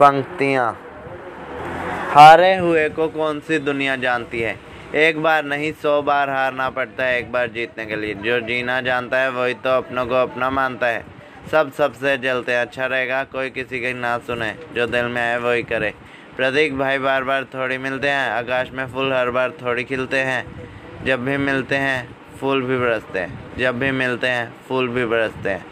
पंक्तियाँ। हारे हुए को कौन सी दुनिया जानती है? एक बार नहीं, सौ बार हारना पड़ता है, एक बार जीतने के लिए। जो जीना जानता है, वही तो अपनों को अपना मानता है। सब सबसे जलते अच्छा रहेगा, कोई किसी की ना सुने। जो दिल में आए वही करे। प्रतीक भाई बार बार थोड़ी मिलते हैं, आकाश में फूल हर बार थोड़ी खिलते हैं। जब भी मिलते हैं, फूल भी बरसते हैं। जब भी मिलते हैं, फूल भी बरसते हैं।